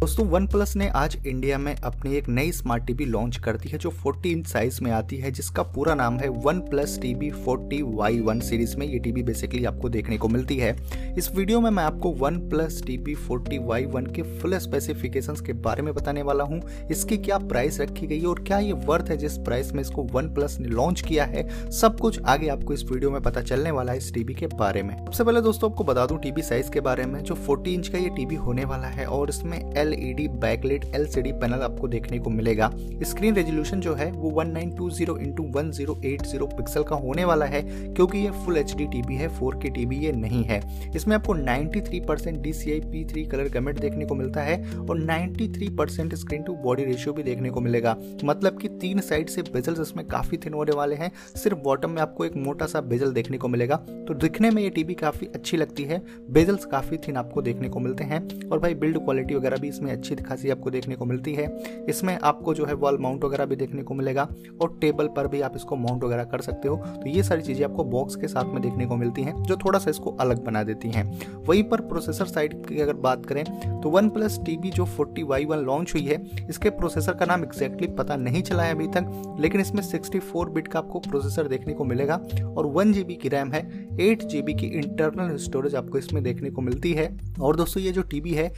दोस्तों one plus ने आज इंडिया में अपनी एक नई स्मार्ट टीवी लॉन्च कर दी है, जो 40 इंच साइज़ में आती है, जिसका पूरा नाम है OnePlus TV forty Y one series में ये टीवी बेसिकली आपको देखने को मिलती है। इस वीडियो में मैं आपको OnePlus TV forty Y one के फुल स्पेसिफिकेशन के बारे में बताने वाला हूँ, इसकी क्या प्राइस रखी गई है और क्या ये वर्थ है जिस प्राइस में इसको वन प्लस ने लॉन्च किया है, सब कुछ आगे आपको इस वीडियो में पता चलने वाला है इस टीवी के बारे में। सबसे पहले दोस्तों, आपको बता दूँ टीवी साइज़ के बारे में, जो 40 इंच का ये टीवी होने वाला है और इसमें L LED backlit LCD panel आपको देखने को मिलेगा। स्क्रीन रेजोल्यूशन जो है, वो 1920 nine two zero into one zero eight zero pixel का होने वाला है, क्योंकि ये फुल एच टीवी है 4K टीवी ये नहीं है। इसमें आपको 93 percent D C colour gamut देखने को मिलता है और 93 percent screen to body ratio भी देखने को मिलेगा। मतलब कि तीन साइड से बेजल्स इसमें काफ़ी थिन होने वाले हैं, सिर्फ़ बॉटम में आपको एक मोटा सा बेजल देखने को मिलेगा। तो दिखने में ये टीवी काफ़ी अच्छी लगती है बेजल्स काफ़ी थिन आपको देखने को मिलते हैं। और भाई बिल्ड क्वालिटी वगैरह भी इसमें अच्छी खासी आपको देखने को मिलती है। इसमें आपको जो है वॉल माउंट वगैरह भी देखने को मिलेगा और टेबल पर भी आप इसको माउंट वगैरह कर सकते हो। तो ये सारी चीज़ें आपको बॉक्स के साथ में देखने को मिलती हैं, जो थोड़ा सा इसको अलग बना देती हैं। वहीं पर प्रोसेसर साइड की अगर बात करें तो वन प्लस टी जो फोर्टी वाई वन लॉन्च हुई है, इसके प्रोसेसर का नाम एक्जैक्टली पता नहीं चला है अभी तक, लेकिन इसमें सिक्सटी बिट का आपको प्रोसेसर देखने को मिलेगा और वन की रैम है एट की इंटरनल स्टोरेज आपको इसमें देखने को मिलती है। और दोस्तों, ये जो टीवी है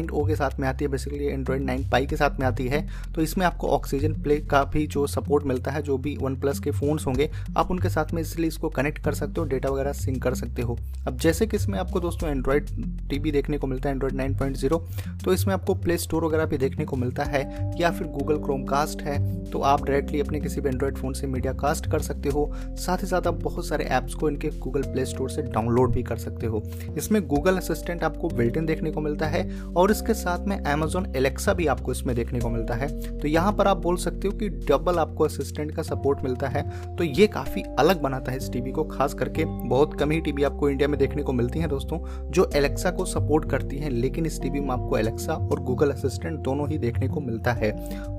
एंड्रॉइड 9.0 के साथ में आती है बेसिकली एंड्रॉइड 9 पाई के साथ में आती है। तो इसमें आपको ऑक्सीजन प्ले का भी जो सपोर्ट मिलता है, जो भी वन प्लस के फ़ोन्स होंगे, आप उनके साथ में इसलिए इसको कनेक्ट कर सकते हो डेटा वगैरह सिंक कर सकते हो। अब जैसे कि इसमें आपको दोस्तों एंड्रॉइड टीवी देखने को मिलता है एंड्रॉइड नाइन तो इसमें आपको प्ले स्टोर वगैरह भी देखने को मिलता है, या फिर गूगल क्रोम कास्ट है तो आप डायरेक्टली अपने किसी भी एंड्रॉइड फ़ोन से मीडिया कास्ट कर सकते हो। साथ ही साथ आप बहुत सारे ऐप्स को इनके गूगल प्ले स्टोर से डाउनलोड भी कर सकते हो। इसमें गूगल असिस्टेंट आपको बिल्ट इन देखने को मिलता है, और इसके साथ में अमेजोन एलेक्सा भी आपको इसमें देखने को मिलता है। तो यहाँ पर आप बोल सकते हो कि डबल आपको असिस्टेंट का सपोर्ट मिलता है। तो ये काफ़ी अलग बनाता है इस टीवी को, खास करके बहुत कम ही टीवी आपको इंडिया में देखने को मिलती है दोस्तों, जो एलेक्सा को सपोर्ट करती हैं, लेकिन इस टीवी में आपको एलेक्सा और गूगल असिस्टेंट दोनों ही देखने को मिलता है।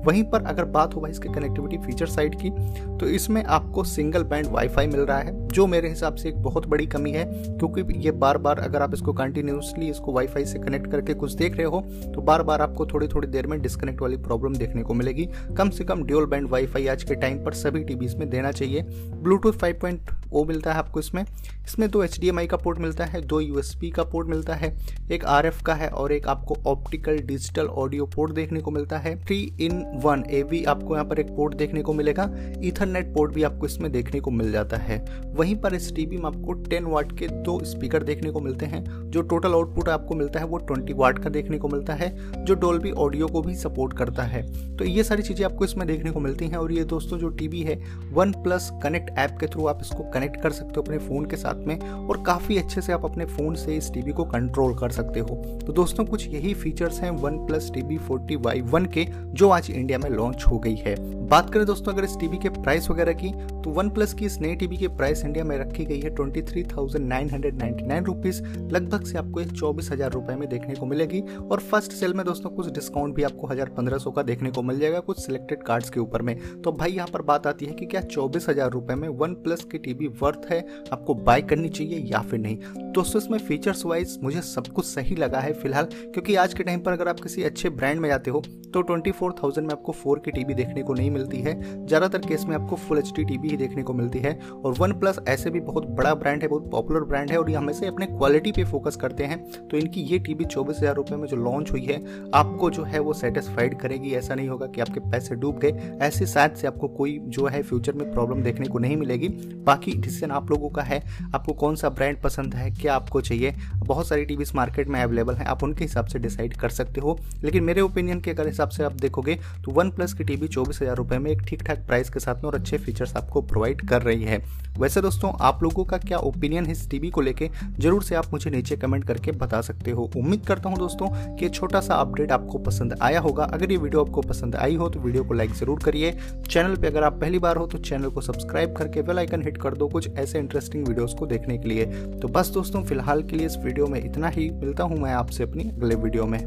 वहीं पर अगर बात हो भाई इसके कनेक्टिविटी फीचर साइड की तो इसमें आपको सिंगल बैंड वाईफाई मिल रहा है। जो मेरे हिसाब से एक बहुत बड़ी कमी है, क्योंकि ये बार बार अगर आप इसको कंटिन्यूसली इसको वाईफाई से कनेक्ट करके कुछ देख रहे हो तो बार बार आपको थोड़ी थोड़ी देर में डिस्कनेक्ट वाली प्रॉब्लम देखने को मिलेगी। कम से कम ड्यूल बैंड वाईफाई आज के टाइम पर सभी टीवी में देना चाहिए। ब्लूटूथ फाइव ओ मिलता है आपको इसमें। इसमें दो एचडीएमआई का पोर्ट मिलता है, दो यू का पोर्ट मिलता है, एक आरएफ का है और एक आपको ऑप्टिकल डिजिटल ऑडियो पोर्ट देखने को मिलता है। थ्री इन वन ए आपको यहाँ पर एक पोर्ट देखने को मिलेगा। इथरनेट पोर्ट भी आपको इसमें देखने को मिल जाता है। वहीं पर इस टीवी में आपको 10 वाट के दो स्पीकर देखने को मिलते हैं। जो टोटल आउटपुट आपको मिलता है वो 20 वाट का देखने को मिलता है, जो डोल्बी ऑडियो को भी सपोर्ट करता है। तो ये सारी चीज़ें आपको इसमें देखने को मिलती हैं और ये दोस्तों जो टीवी है वन प्लस कनेक्ट ऐप के थ्रू आप इसको कनेक्ट कर सकते हो अपने फ़ोन के साथ में और काफ़ी अच्छे से आप अपने फ़ोन से इस टीवी को कंट्रोल कर सकते हो। तो दोस्तों कुछ यही फीचर्स हैं OnePlus TV forty Y one के, जो आज इंडिया में लॉन्च हो गई है। बात करें दोस्तों अगर इस टीवी के प्राइस वगैरह की तो वन प्लस की इस नई टीवी के प्राइस इंडिया में रखी गई है twenty three thousand nine hundred ninety nine rupees लगभग से आपको चौबीस हज़ार रुपए में देखने को मिलेगी। और फ़र्स्ट सेल में दोस्तों कुछ डिस्काउंट भी आपको हज़ार पंद्रह सौ का देखने को मिल जाएगा कुछ सिलेक्टेड कार्ड्स के ऊपर में। तो भाई यहाँ पर बात आती है कि क्या चौबीस हज़ार रुपए में वन प्लस की टीवी वर्थ है? आपको बाय करनी चाहिए या फिर नहीं? दोस्तों इसमें फीचर्स वाइज मुझे सब कुछ सही लगा है फ़िलहाल, क्योंकि आज के टाइम पर अगर आप किसी अच्छे ब्रांड में जाते हो तो ट्वेंटी फोर थाउज़ेंड में आपको फोर की टीवी देखने को नहीं मिलती है। ज़्यादातर केस में आपको फुल एच टीवी ही देखने को मिलती है। और वन प्लस ऐसे भी बहुत बड़ा ब्रांड है, बहुत पॉपुलर ब्रांड है और ये हमेशा अपने क्वालिटी पे फोकस करते हैं। तो इनकी ये टीवी चौबीस हज़ार रुपये में जो लॉन्च हुई है, आपको जो है वो सेटिस्फाइड करेगी। ऐसा नहीं होगा कि आपके पैसे डूब गए। ऐसे शायद से आपको कोई जो है फ्यूचर में प्रॉब्लम देखने को नहीं मिलेगी। बाकी डिसीज़न आप लोगों का है, आपको कौन सा ब्रांड पसंद है, क्या आपको चाहिए? बहुत सारी टीवी मार्केट में अवेलेबल है, आप उनके हिसाब से डिसाइड कर सकते हो। लेकिन मेरे ओपिनियन के अगर हिसाब से आप देखोगे तो वन प्लस की टीवी चौबीस हज़ार रुपये में एक ठीक ठाक प्राइस के साथ में और अच्छे फीचर्स आपको प्रोवाइड कर रही है। वैसे दोस्तों, आप लोगों का क्या ओपिनियन है इस टीवी को लेके? ज़रूर से आप मुझे नीचे कमेंट करके बता सकते हो। उम्मीद करता हूँ दोस्तों कि छोटा सा अपडेट आपको पसंद आया होगा। अगर ये वीडियो आपको पसंद आई हो तो वीडियो को लाइक ज़रूर करिए। चैनल पे अगर आप पहली बार हो तो चैनल को सब्सक्राइब करके बेल आइकन हिट कर दो कुछ ऐसे इंटरेस्टिंग वीडियोस को देखने के लिए। तो बस दोस्तों, फ़िलहाल के लिए इस वीडियो में इतना ही। मिलता हूँ मैं आपसे अपनी अगले वीडियो में।